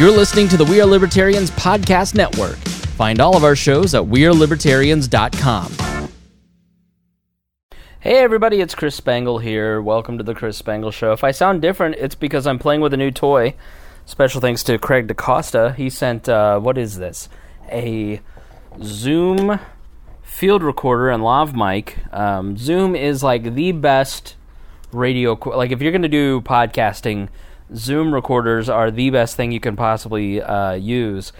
You're listening to the We Are Libertarians Podcast Network. Find all of our shows at WeareLibertarians.com. Hey everybody, it's Chris Spangle here. Welcome to the Chris Spangle Show. If I sound different, it's because I'm playing with a new toy. Special thanks to Craig DaCosta. He sent, uh, what is this? A Zoom field recorder and lav mic. Um, Zoom is like the best radio, like if you're going to do podcasting, Zoom recorders are the best thing you can possibly uh, use.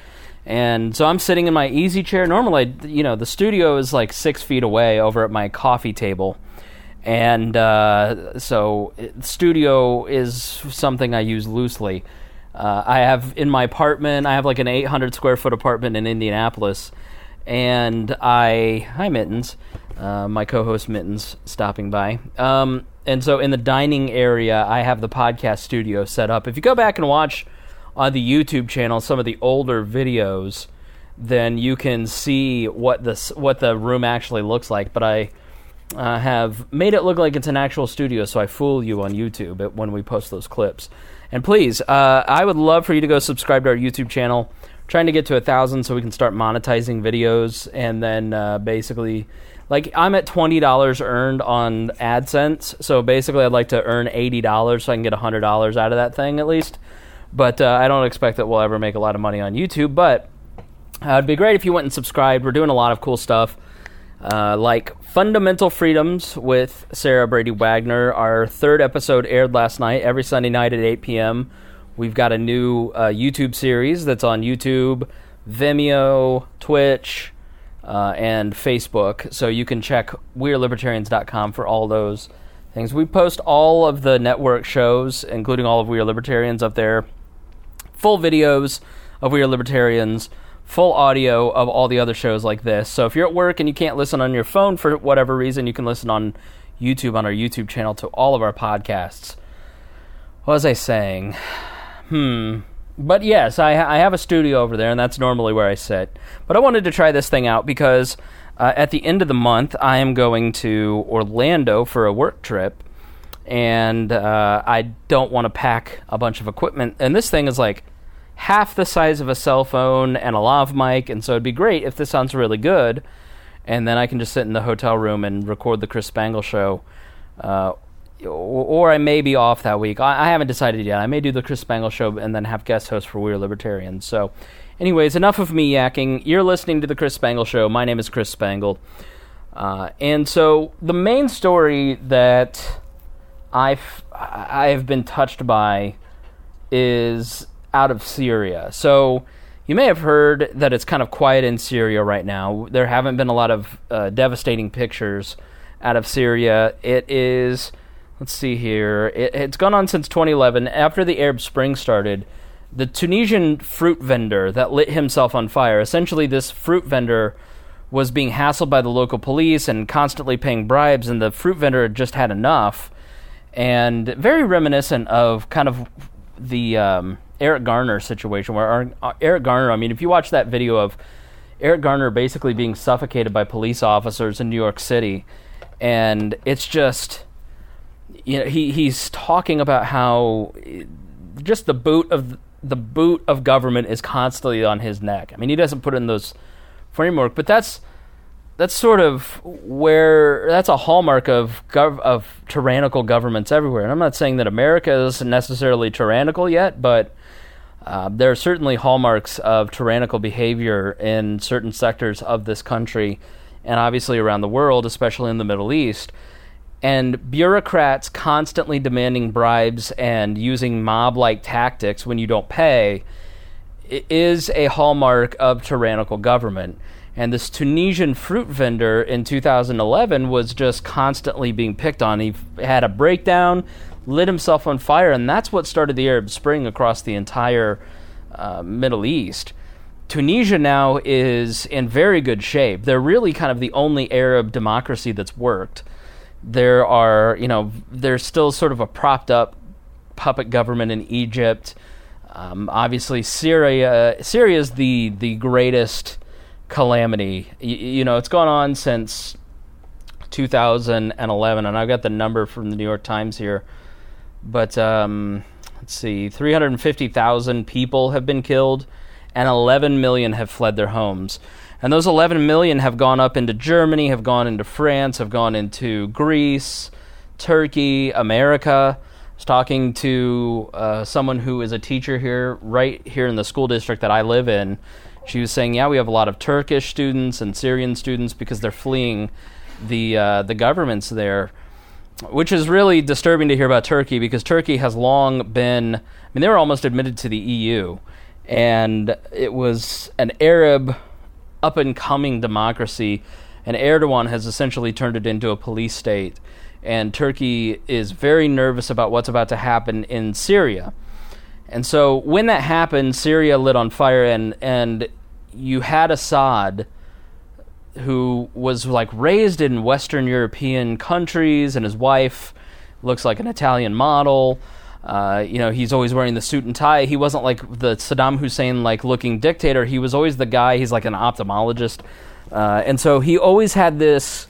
And so I'm sitting in my easy chair. Normally, you know, the studio is like six feet away over at my coffee table. And uh, so, studio is something I use loosely. Uh, I have in my apartment, I have like an 800 square foot apartment in Indianapolis. And I, hi Mittens, uh, my co host Mittens stopping by. Um, and so in the dining area, I have the podcast studio set up. If you go back and watch on the YouTube channel some of the older videos, then you can see what this what the room actually looks like. But I uh, have made it look like it's an actual studio, so I fool you on YouTube when we post those clips. And please, uh, I would love for you to go subscribe to our YouTube channel. Trying to get to a thousand so we can start monetizing videos, and then uh, basically like I'm at twenty dollars earned on AdSense, so basically I'd like to earn eighty dollars so I can get hundred dollars out of that thing at least. But uh, I don't expect that we'll ever make a lot of money on YouTube. But uh, it'd be great if you went and subscribed. We're doing a lot of cool stuff, uh, like Fundamental Freedoms with Sarah Brady Wagner. Our third episode aired last night, every Sunday night at eight p.m. We've got a new uh, YouTube series that's on YouTube, Vimeo, Twitch uh, and Facebook. So you can check WeareLibertarians.com for all those things. We post all of the network shows, including all of We Are Libertarians, up there. Full videos of We Are Libertarians, full audio of all the other shows like this. So if you're at work and you can't listen on your phone for whatever reason, you can listen on YouTube on our YouTube channel to all of our podcasts. What was I saying? Hmm but yes, I, I have a studio over there, and that's normally where I sit. But I wanted to try this thing out because uh, at the end of the month, I am going to Orlando for a work trip, and uh, I don't want to pack a bunch of equipment. And this thing is like half the size of a cell phone and a lav mic, and so it'd be great if this sounds really good. And then I can just sit in the hotel room and record the Chris Spangle show. Uh, or I may be off that week. I, I, haven't decided yet. I may do the Chris Spangle show and then have guest hosts for We Are Libertarians. So, anyways, enough of me yakking. You're listening to the Chris Spangle show. My name is Chris Spangle. Uh, and so the main story that I've I have been touched by is out of Syria. So you may have heard that it's kind of quiet in Syria right now. There haven't been a lot of uh, devastating pictures out of Syria. It is let's see here. It, it's gone on since 2011. After the Arab Spring started, the Tunisian fruit vendor that lit himself on fire. Essentially, this fruit vendor was being hassled by the local police and constantly paying bribes, and the fruit vendor had just had enough. And very reminiscent of kind of the um, Eric Garner situation, where uh, Eric Garner, I mean, if you watch that video of Eric Garner basically being suffocated by police officers in New York City, and it's just you know, he he's talking about how just the boot of the boot of government is constantly on his neck. I mean, he doesn't put it in those framework, but that's that's sort of where that's a hallmark of gov- of tyrannical governments everywhere. And I'm not saying that America is necessarily tyrannical yet, but uh, there are certainly hallmarks of tyrannical behavior in certain sectors of this country, and obviously around the world, especially in the Middle East and bureaucrats constantly demanding bribes and using mob like tactics when you don't pay is a hallmark of tyrannical government. And this Tunisian fruit vendor in 2011 was just constantly being picked on. He had a breakdown, lit himself on fire, and that's what started the Arab Spring across the entire uh, Middle East. Tunisia now is in very good shape. They're really kind of the only Arab democracy that's worked there are, you know, there's still sort of a propped up puppet government in Egypt. Um, obviously, Syria Syria is the the greatest calamity. Y- you know, it's gone on since 2011, and I've got the number from the New York Times here. But um, let's see, 350,000 people have been killed, and 11 million have fled their homes. And those 11 million have gone up into Germany, have gone into France, have gone into Greece, Turkey, America. I was talking to uh, someone who is a teacher here, right here in the school district that I live in. She was saying, "Yeah, we have a lot of Turkish students and Syrian students because they're fleeing the uh, the governments there." Which is really disturbing to hear about Turkey because Turkey has long been, I mean, they were almost admitted to the EU, and it was an Arab up and coming democracy, and Erdogan has essentially turned it into a police state. And Turkey is very nervous about what's about to happen in Syria. And so when that happened, Syria lit on fire, and, and you had Assad who was like raised in Western European countries, and his wife looks like an Italian model. Uh, you know, he's always wearing the suit and tie. He wasn't like the Saddam Hussein like looking dictator. He was always the guy. He's like an ophthalmologist, uh, and so he always had this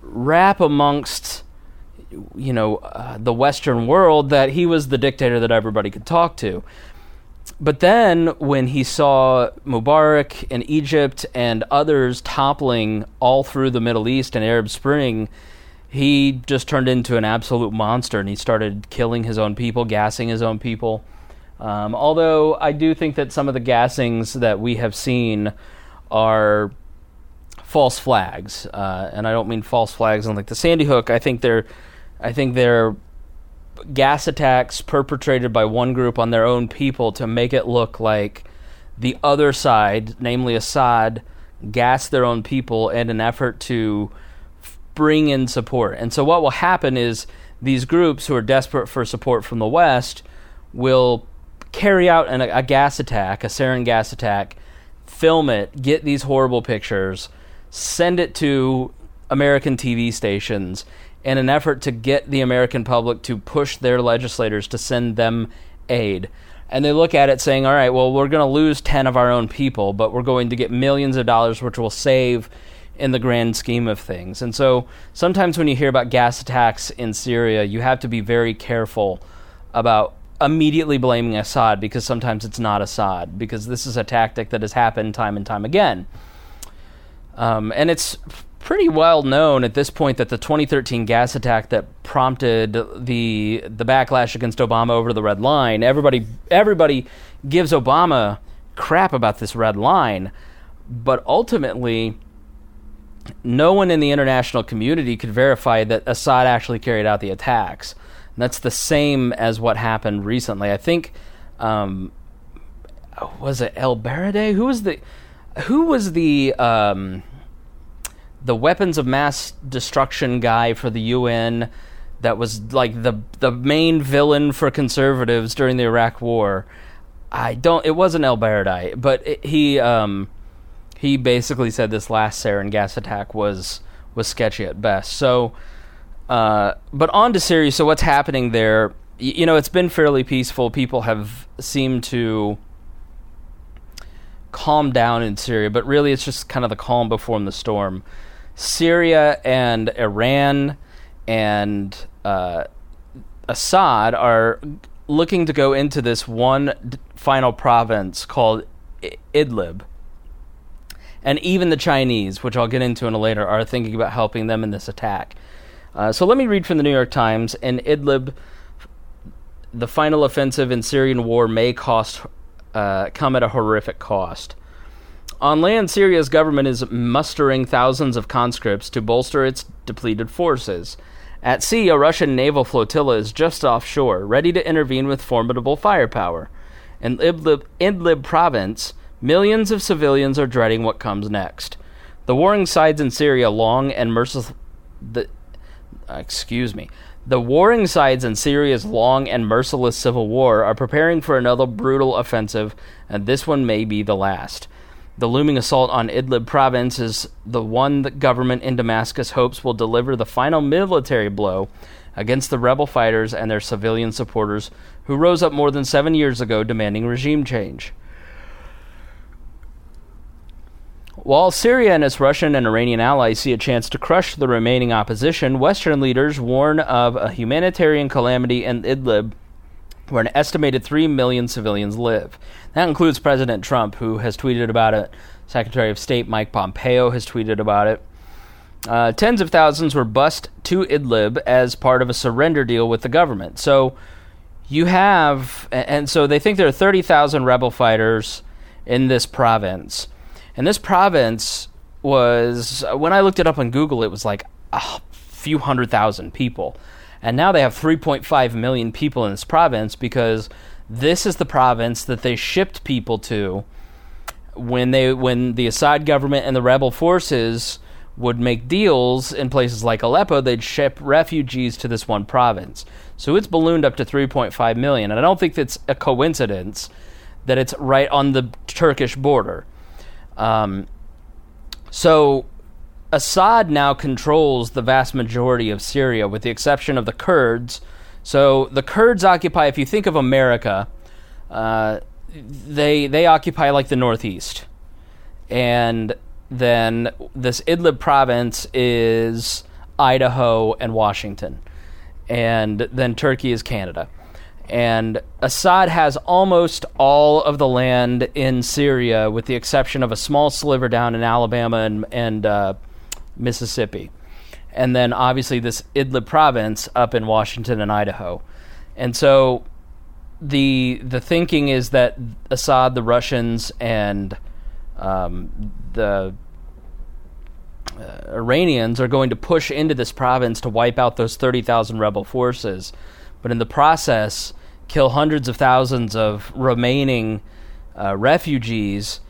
rap amongst you know uh, the Western world that he was the dictator that everybody could talk to. But then when he saw Mubarak in Egypt and others toppling all through the Middle East and Arab Spring, he just turned into an absolute monster and he started killing his own people, gassing his own people. Um, although I do think that some of the gassings that we have seen are false flags, uh, and I don't mean false flags on like the Sandy Hook. I think they're, I think they're gas attacks perpetrated by one group on their own people to make it look like the other side, namely Assad, gassed their own people in an effort to bring in support. And so what will happen is these groups who are desperate for support from the West will carry out an, a gas attack, a sarin gas attack, film it, get these horrible pictures, send it to American TV stations in an effort to get the American public to push their legislators to send them aid. And they look at it saying, all right, well, we're going to lose 10 of our own people, but we're going to get millions of dollars, which will save in the grand scheme of things. And so sometimes when you hear about gas attacks in Syria, you have to be very careful about immediately blaming Assad because sometimes it's not Assad, because this is a tactic that has happened time and time again. Um, and it's pretty well known at this point that the 2013 gas attack that prompted the the backlash against Obama over the red line, everybody everybody gives Obama crap about this red line, but ultimately no one in the international community could verify that Assad actually carried out the attacks. And that's the same as what happened recently. I think um, was it El Baradei? Who was the who was the um, the weapons of mass destruction guy for the UN that was like the the main villain for conservatives during the Iraq War? I don't. It wasn't El Baradei, but it, he um, he basically said this last sarin gas attack was was sketchy at best. So, uh, but on to Syria. So what's happening there? Y- you know, it's been fairly peaceful. People have seemed to calm down in Syria, but really it's just kind of the calm before the storm. Syria and Iran and uh, Assad are looking to go into this one d- final province called I- Idlib and even the Chinese, which I'll get into in a later, are thinking about helping them in this attack. Uh, so let me read from the New York Times. In Idlib, the final offensive in Syrian war may cost uh, come at a horrific cost. On land, Syria's government is mustering thousands of conscripts to bolster its depleted forces. At sea, a Russian naval flotilla is just offshore, ready to intervene with formidable firepower. In Idlib, Idlib province, Millions of civilians are dreading what comes next. The warring sides in Syria long and merciless the uh, excuse me. The warring sides in Syria's long and merciless civil war are preparing for another brutal offensive, and this one may be the last. The looming assault on Idlib province is the one the government in Damascus hopes will deliver the final military blow against the rebel fighters and their civilian supporters who rose up more than seven years ago demanding regime change. While Syria and its Russian and Iranian allies see a chance to crush the remaining opposition, Western leaders warn of a humanitarian calamity in Idlib where an estimated 3 million civilians live. That includes President Trump, who has tweeted about it. Secretary of State Mike Pompeo has tweeted about it. Uh, tens of thousands were bussed to Idlib as part of a surrender deal with the government. So you have, and so they think there are 30,000 rebel fighters in this province. And this province was, when I looked it up on Google, it was like a few hundred thousand people. And now they have 3.5 million people in this province because this is the province that they shipped people to when they when the Assad government and the rebel forces would make deals in places like Aleppo, they'd ship refugees to this one province. So it's ballooned up to 3.5 million. And I don't think that's a coincidence that it's right on the Turkish border. Um, so Assad now controls the vast majority of Syria, with the exception of the Kurds. So the Kurds occupy, if you think of America, uh, they they occupy like the northeast, and then this Idlib province is Idaho and Washington, and then Turkey is Canada. And Assad has almost all of the land in Syria, with the exception of a small sliver down in Alabama and, and uh, Mississippi. And then obviously this Idlib province up in Washington and Idaho. And so the the thinking is that Assad, the Russians, and um, the uh, Iranians are going to push into this province to wipe out those 30,000 rebel forces but in the process, kill hundreds of thousands of remaining uh, refugees.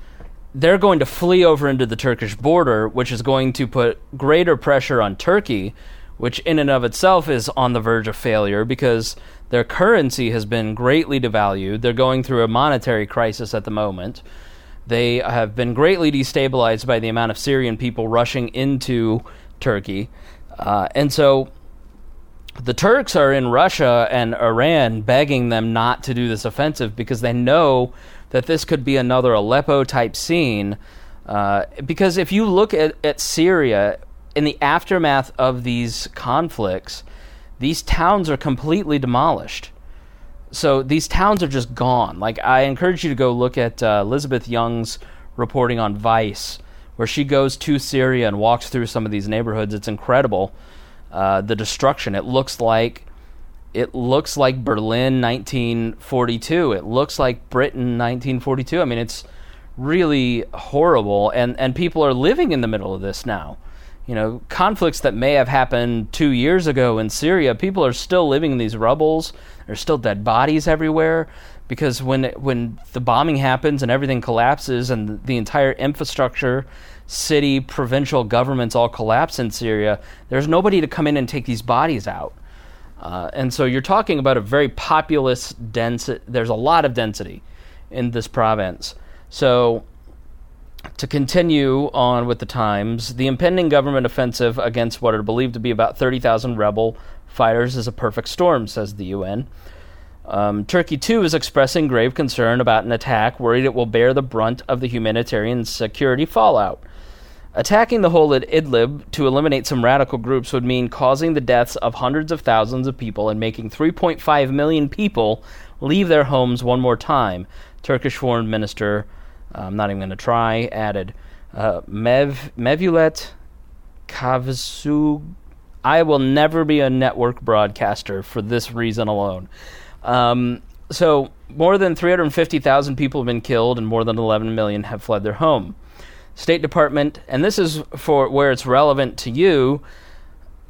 They're going to flee over into the Turkish border, which is going to put greater pressure on Turkey, which in and of itself is on the verge of failure because their currency has been greatly devalued. They're going through a monetary crisis at the moment. They have been greatly destabilized by the amount of Syrian people rushing into Turkey. Uh, and so the Turks are in Russia and Iran begging them not to do this offensive because they know that this could be another Aleppo type scene. Uh, because if you look at, at Syria, in the aftermath of these conflicts, these towns are completely demolished. So these towns are just gone. Like, I encourage you to go look at uh, Elizabeth Young's reporting on Vice, where she goes to Syria and walks through some of these neighborhoods. It's incredible. Uh, the destruction. It looks like it looks like Berlin 1942. It looks like Britain 1942. I mean, it's really horrible, and and people are living in the middle of this now. You know, conflicts that may have happened two years ago in Syria, people are still living in these rubbles. There's still dead bodies everywhere because when when the bombing happens and everything collapses and the entire infrastructure city, provincial governments all collapse in Syria, there's nobody to come in and take these bodies out. Uh, and so you're talking about a very populous, dense, there's a lot of density in this province. So to continue on with the times, the impending government offensive against what are believed to be about 30,000 rebel fighters is a perfect storm, says the UN. Um, Turkey, too, is expressing grave concern about an attack, worried it will bear the brunt of the humanitarian security fallout. Attacking the whole at Idlib to eliminate some radical groups would mean causing the deaths of hundreds of thousands of people and making 3.5 million people leave their homes one more time. Turkish Foreign Minister, I'm not even going to try, added. Uh, Mev Mevlut Cavusoglu. I will never be a network broadcaster for this reason alone. Um, so, more than 350,000 people have been killed and more than 11 million have fled their home. State Department, and this is for where it's relevant to you.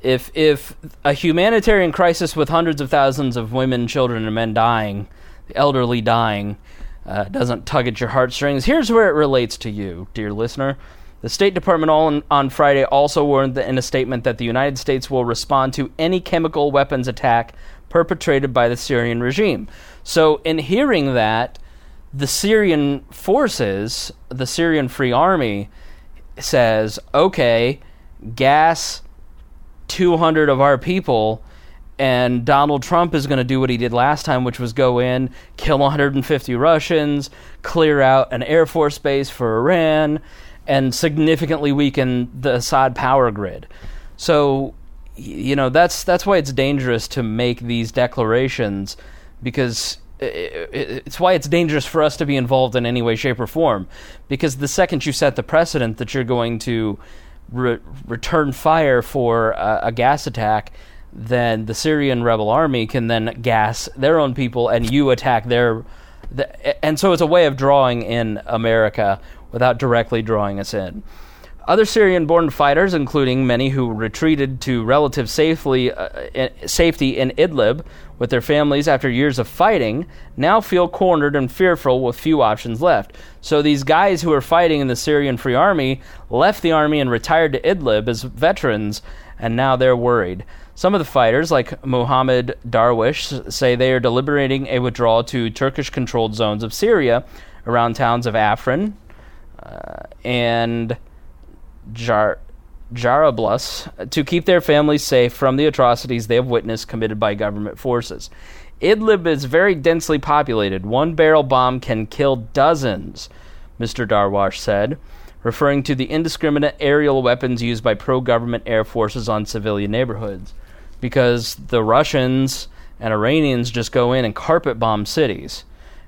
If if a humanitarian crisis with hundreds of thousands of women, children, and men dying, the elderly dying, uh, doesn't tug at your heartstrings, here's where it relates to you, dear listener. The State Department on, on Friday also warned in a statement that the United States will respond to any chemical weapons attack perpetrated by the Syrian regime. So, in hearing that, the Syrian forces, the Syrian Free Army, says, okay, gas 200 of our people, and Donald Trump is going to do what he did last time, which was go in, kill 150 Russians, clear out an Air Force base for Iran, and significantly weaken the Assad power grid. So, you know, that's, that's why it's dangerous to make these declarations because it's why it's dangerous for us to be involved in any way, shape, or form. Because the second you set the precedent that you're going to re- return fire for a, a gas attack, then the Syrian rebel army can then gas their own people and you attack their. The, and so it's a way of drawing in America without directly drawing us in. Other Syrian born fighters, including many who retreated to relative safely, uh, safety in Idlib with their families after years of fighting, now feel cornered and fearful with few options left. So these guys who are fighting in the Syrian Free Army left the army and retired to Idlib as veterans, and now they're worried. Some of the fighters, like Mohammed Darwish, say they are deliberating a withdrawal to Turkish controlled zones of Syria around towns of Afrin uh, and Jar- Jarablus to keep their families safe from the atrocities they have witnessed committed by government forces. Idlib is very densely populated. One barrel bomb can kill dozens, Mr. Darwish said, referring to the indiscriminate aerial weapons used by pro government air forces on civilian neighborhoods. Because the Russians and Iranians just go in and carpet bomb cities.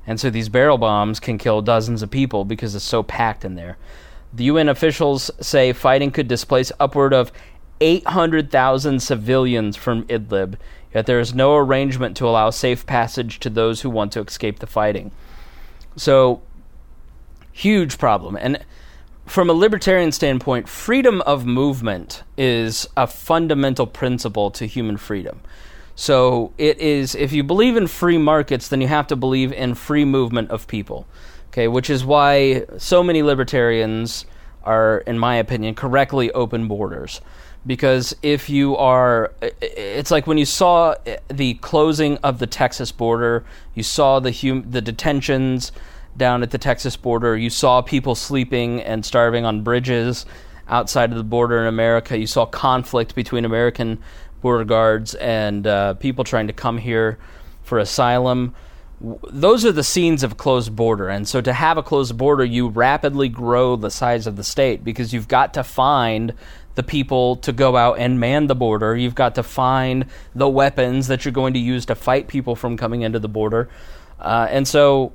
And so these barrel bombs can kill dozens of people because it's so packed in there. The UN officials say fighting could displace upward of 800,000 civilians from Idlib, yet there is no arrangement to allow safe passage to those who want to escape the fighting. So, huge problem. And from a libertarian standpoint, freedom of movement is a fundamental principle to human freedom. So, it is, if you believe in free markets, then you have to believe in free movement of people. Okay, which is why so many libertarians are, in my opinion, correctly open borders. Because if you are, it's like when you saw the closing of the Texas border, you saw the hum, the detentions down at the Texas border, you saw people sleeping and starving on bridges outside of the border in America. You saw conflict between American border guards and uh, people trying to come here for asylum those are the scenes of closed border. And so to have a closed border, you rapidly grow the size of the state because you've got to find the people to go out and man the border. You've got to find the weapons that you're going to use to fight people from coming into the border. Uh, and so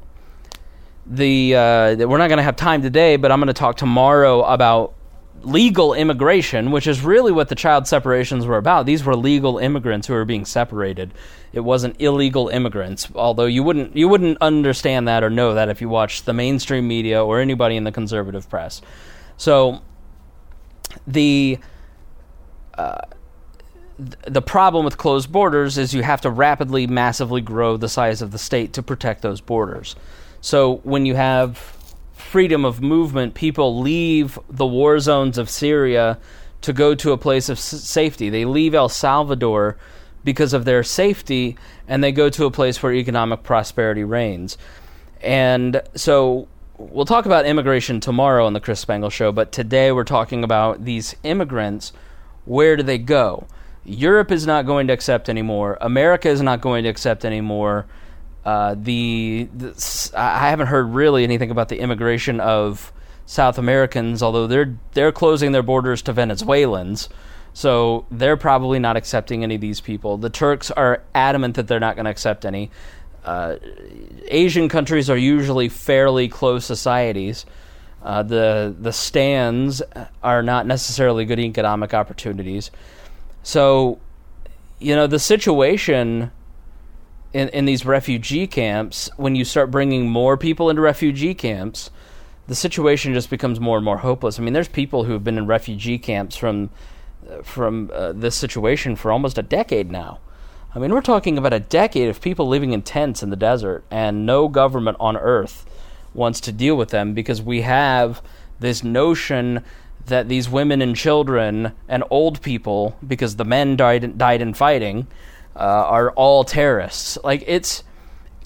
the uh, we're not going to have time today, but I'm going to talk tomorrow about legal immigration, which is really what the child separations were about. These were legal immigrants who were being separated. It wasn't illegal immigrants, although you wouldn't you wouldn't understand that or know that if you watched the mainstream media or anybody in the conservative press. So the uh, the problem with closed borders is you have to rapidly, massively grow the size of the state to protect those borders. So when you have freedom of movement, people leave the war zones of Syria to go to a place of safety. They leave El Salvador because of their safety and they go to a place where economic prosperity reigns. And so we'll talk about immigration tomorrow on the Chris Spangle show, but today we're talking about these immigrants. Where do they go? Europe is not going to accept anymore. America is not going to accept anymore. Uh, the, the, I haven't heard really anything about the immigration of South Americans, although they're they're closing their borders to Venezuelans, so they're probably not accepting any of these people. The Turks are adamant that they're not going to accept any. Uh, Asian countries are usually fairly closed societies. Uh, the the stans are not necessarily good economic opportunities. So, you know, the situation in, in these refugee camps, when you start bringing more people into refugee camps, the situation just becomes more and more hopeless. I mean, there's people who have been in refugee camps from from uh, this situation for almost a decade now. I mean, we're talking about a decade of people living in tents in the desert, and no government on earth wants to deal with them because we have this notion that these women and children and old people, because the men died died in fighting, Uh, are all terrorists. Like it's,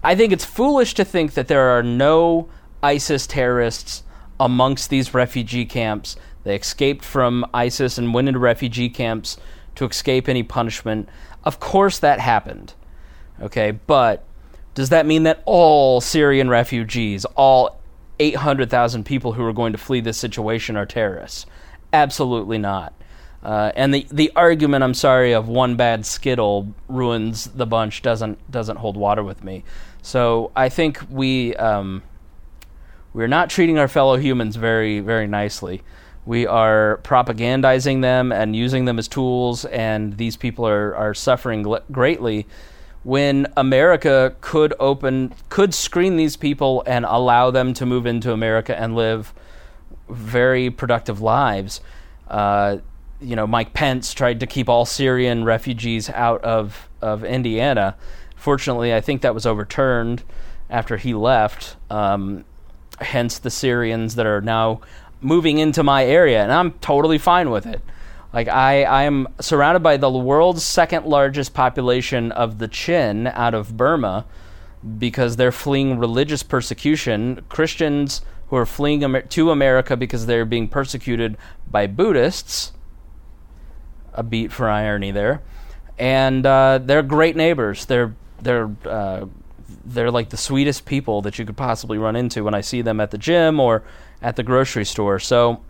I think it's foolish to think that there are no ISIS terrorists amongst these refugee camps. They escaped from ISIS and went into refugee camps to escape any punishment. Of course, that happened. Okay, but does that mean that all Syrian refugees, all 800,000 people who are going to flee this situation, are terrorists? Absolutely not. Uh, and the, the argument, I'm sorry, of one bad skittle ruins the bunch doesn't doesn't hold water with me. So I think we um, we're not treating our fellow humans very very nicely. We are propagandizing them and using them as tools, and these people are are suffering gl- greatly. When America could open could screen these people and allow them to move into America and live very productive lives. Uh, you know, Mike Pence tried to keep all Syrian refugees out of, of Indiana. Fortunately, I think that was overturned after he left. Um, hence, the Syrians that are now moving into my area, and I'm totally fine with it. Like I, I am surrounded by the world's second largest population of the Chin out of Burma because they're fleeing religious persecution. Christians who are fleeing to America because they're being persecuted by Buddhists a beat for irony there, and uh, they're great neighbors. They're they're uh, they're like the sweetest people that you could possibly run into when I see them at the gym or at the grocery store. So.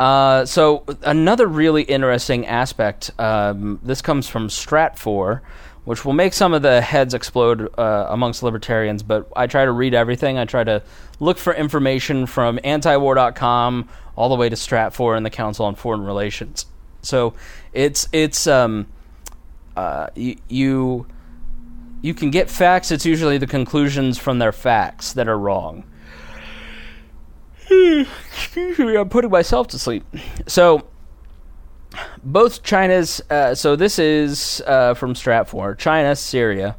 Uh, so another really interesting aspect. Um, this comes from Stratfor, which will make some of the heads explode uh, amongst libertarians. But I try to read everything. I try to look for information from antiwar.com all the way to Stratfor and the Council on Foreign Relations. So it's it's um, uh, you, you can get facts. It's usually the conclusions from their facts that are wrong. Excuse me, I'm putting myself to sleep. So both China's uh, so this is uh, from Stratfor, China, Syria.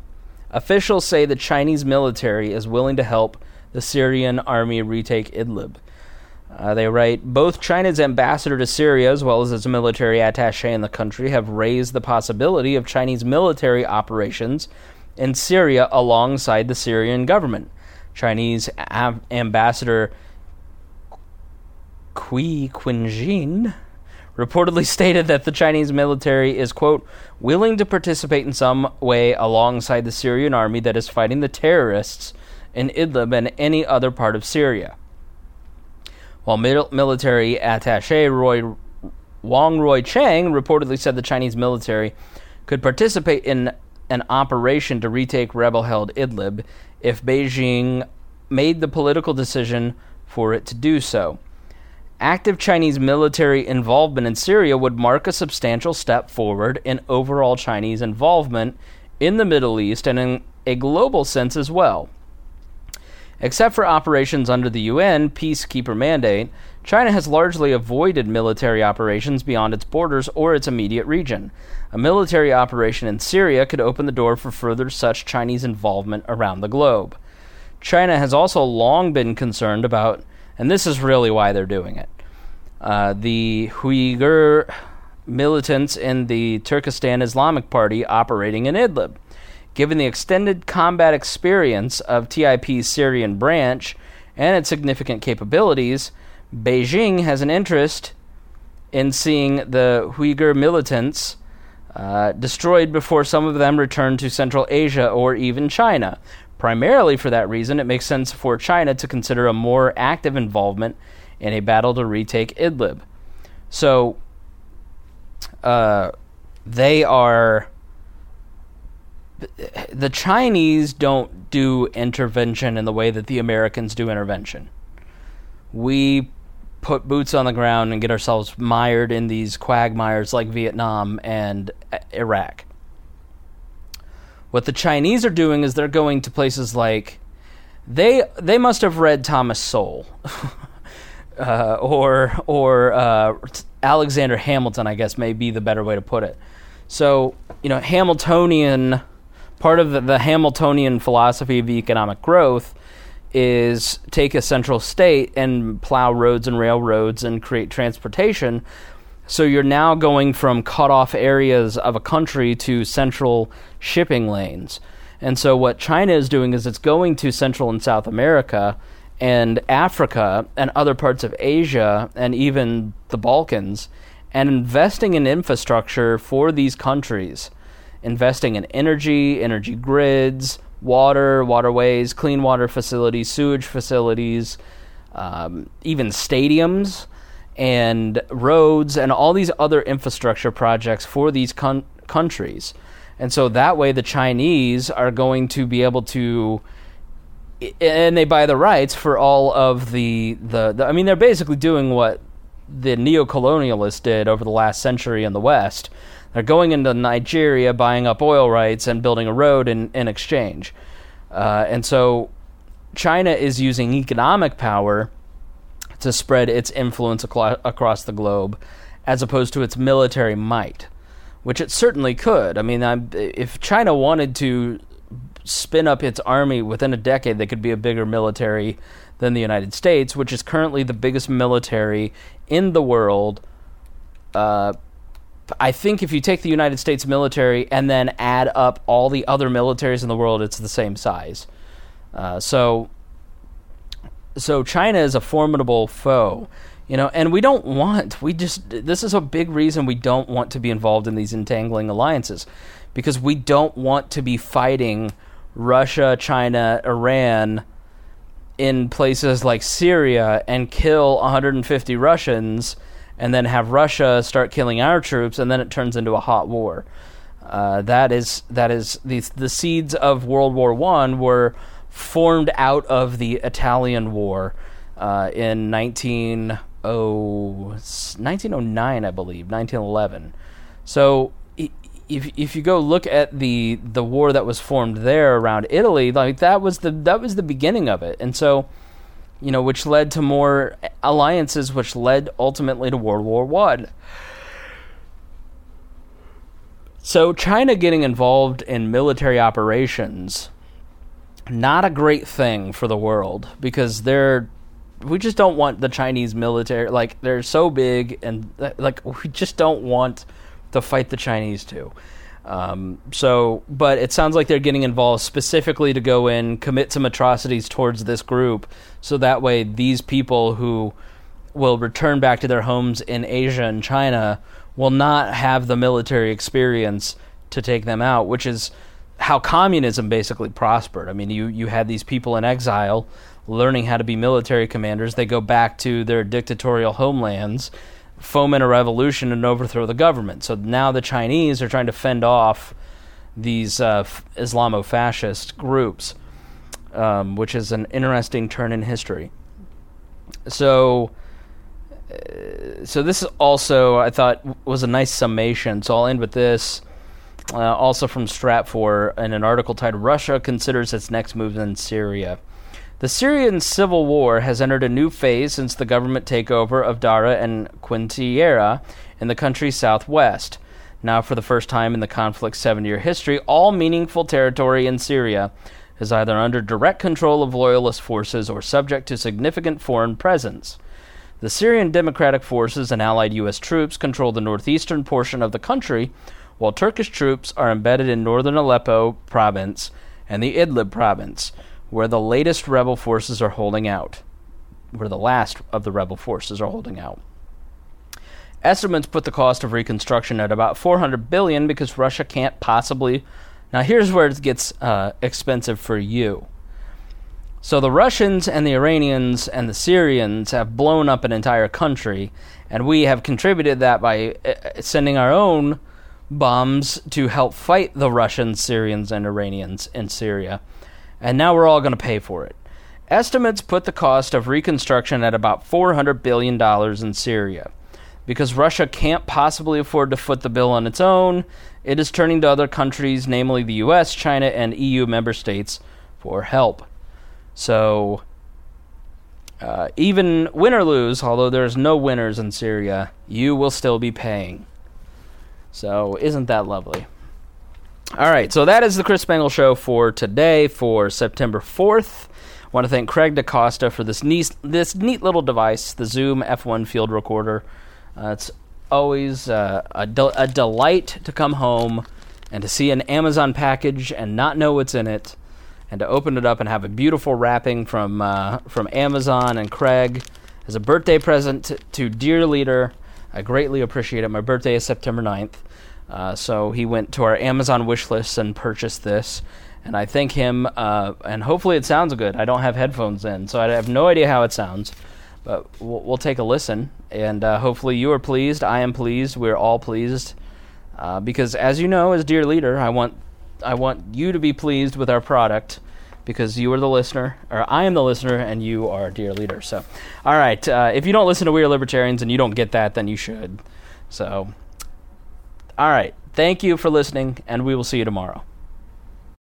Officials say the Chinese military is willing to help the Syrian army retake Idlib. Uh, they write both China's ambassador to Syria as well as its military attache in the country have raised the possibility of Chinese military operations in Syria alongside the Syrian government. Chinese ambassador Qui Qinjin reportedly stated that the Chinese military is, quote, willing to participate in some way alongside the Syrian army that is fighting the terrorists in Idlib and any other part of Syria while military attaché Roy Wang Roy Chang reportedly said the Chinese military could participate in an operation to retake rebel held Idlib if Beijing made the political decision for it to do so. Active Chinese military involvement in Syria would mark a substantial step forward in overall Chinese involvement in the Middle East and in a global sense as well. Except for operations under the UN peacekeeper mandate, China has largely avoided military operations beyond its borders or its immediate region. A military operation in Syria could open the door for further such Chinese involvement around the globe. China has also long been concerned about, and this is really why they're doing it, uh, the Uyghur militants in the Turkestan Islamic Party operating in Idlib. Given the extended combat experience of TIP's Syrian branch and its significant capabilities, Beijing has an interest in seeing the Uyghur militants uh, destroyed before some of them return to Central Asia or even China. Primarily for that reason, it makes sense for China to consider a more active involvement in a battle to retake Idlib. So, uh, they are the Chinese don't do intervention in the way that the Americans do intervention. We put boots on the ground and get ourselves mired in these quagmires like Vietnam and Iraq. What the Chinese are doing is they're going to places like they they must have read Thomas Sowell uh, or or uh, Alexander Hamilton, I guess may be the better way to put it. So you know Hamiltonian part of the, Hamiltonian philosophy of economic growth is take a central state and plow roads and railroads and create transportation. So you're now going from cut off areas of a country to central shipping lanes. And so what China is doing is it's going to Central and South America and Africa and other parts of Asia and even the Balkans and investing in infrastructure for these countries investing in energy, energy grids, water, waterways, clean water facilities, sewage facilities, um, even stadiums. and roads and all these other infrastructure projects for these con- countries. And so that way the Chinese are going to be able to and they buy the rights for all of the, the, the I mean they're basically doing what the neo-colonialists did over the last century in the West. They're going into Nigeria, buying up oil rights, and building a road in, in exchange. Uh, and so China is using economic power to spread its influence across the globe as opposed to its military might, which it certainly could. I mean, I'm, if China wanted to spin up its army within a decade, they could be a bigger military than the United States, which is currently the biggest military in the world. Uh, I think if you take the United States military and then add up all the other militaries in the world, it's the same size. Uh, so, so China is a formidable foe, you know, and we don't want. We just this is a big reason we don't want to be involved in these entangling alliances, because we don't want to be fighting Russia, China, Iran in places like Syria and kill 150 Russians and then have Russia start killing our troops and then it turns into a hot war. Uh, that is that is the the seeds of World War One were formed out of the Italian War uh, in 19, 1909, I believe, 1911. So if if you go look at the the war that was formed there around Italy, like that was the that was the beginning of it, and so you know, which led to more alliances, which led ultimately to World War One. So China getting involved in military operations, not a great thing for the world because they're we just don't want the Chinese military like they're so big and like we just don't want to fight the Chinese too. Um, so, but it sounds like they're getting involved specifically to go in, commit some atrocities towards this group, so that way these people who will return back to their homes in Asia and China will not have the military experience to take them out, which is how communism basically prospered. I mean, you, you had these people in exile learning how to be military commanders. They go back to their dictatorial homelands foment a revolution and overthrow the government. So now the Chinese are trying to fend off these uh, Islamo-fascist groups, um, which is an interesting turn in history. So, uh, so this is also I thought was a nice summation. So I'll end with this. Uh, also from Stratfor in an article titled "Russia Considers Its Next Move in Syria." The Syrian civil war has entered a new phase since the government takeover of Daraa and Quintiera in the country's southwest. Now, for the first time in the conflict's seven year history, all meaningful territory in Syria is either under direct control of loyalist forces or subject to significant foreign presence. The Syrian Democratic Forces and allied U.S. troops control the northeastern portion of the country, while Turkish troops are embedded in northern Aleppo province and the Idlib province where the latest rebel forces are holding out, where the last of the rebel forces are holding out. Estimates put the cost of reconstruction at about 400 billion because Russia can't possibly. Now here's where it gets uh, expensive for you. So the Russians and the Iranians and the Syrians have blown up an entire country, and we have contributed that by uh, sending our own bombs to help fight the Russians, Syrians, and Iranians in Syria and now we're all going to pay for it. Estimates put the cost of reconstruction at about $400 billion in Syria. Because Russia can't possibly afford to foot the bill on its own, it is turning to other countries, namely the US, China, and EU member states, for help. So, uh, even win or lose, although there's no winners in Syria, you will still be paying. So, isn't that lovely? All right, so that is the Chris Spangle Show for today, for September 4th. I want to thank Craig DaCosta for this neat, this neat little device, the Zoom F1 field recorder. Uh, it's always uh, a, de- a delight to come home and to see an Amazon package and not know what's in it, and to open it up and have a beautiful wrapping from uh, from Amazon and Craig as a birthday present to, to dear leader. I greatly appreciate it. My birthday is September 9th. Uh, so he went to our Amazon wish list and purchased this. And I thank him, uh, and hopefully it sounds good. I don't have headphones in, so I have no idea how it sounds. but we'll, we'll take a listen, and uh, hopefully you are pleased. I am pleased. We're all pleased uh, because, as you know, as dear leader, I want I want you to be pleased with our product because you are the listener, or I am the listener, and you are dear leader. So, all right, uh, if you don't listen to We Are Libertarians and you don't get that, then you should. So, all right, thank you for listening, and we will see you tomorrow.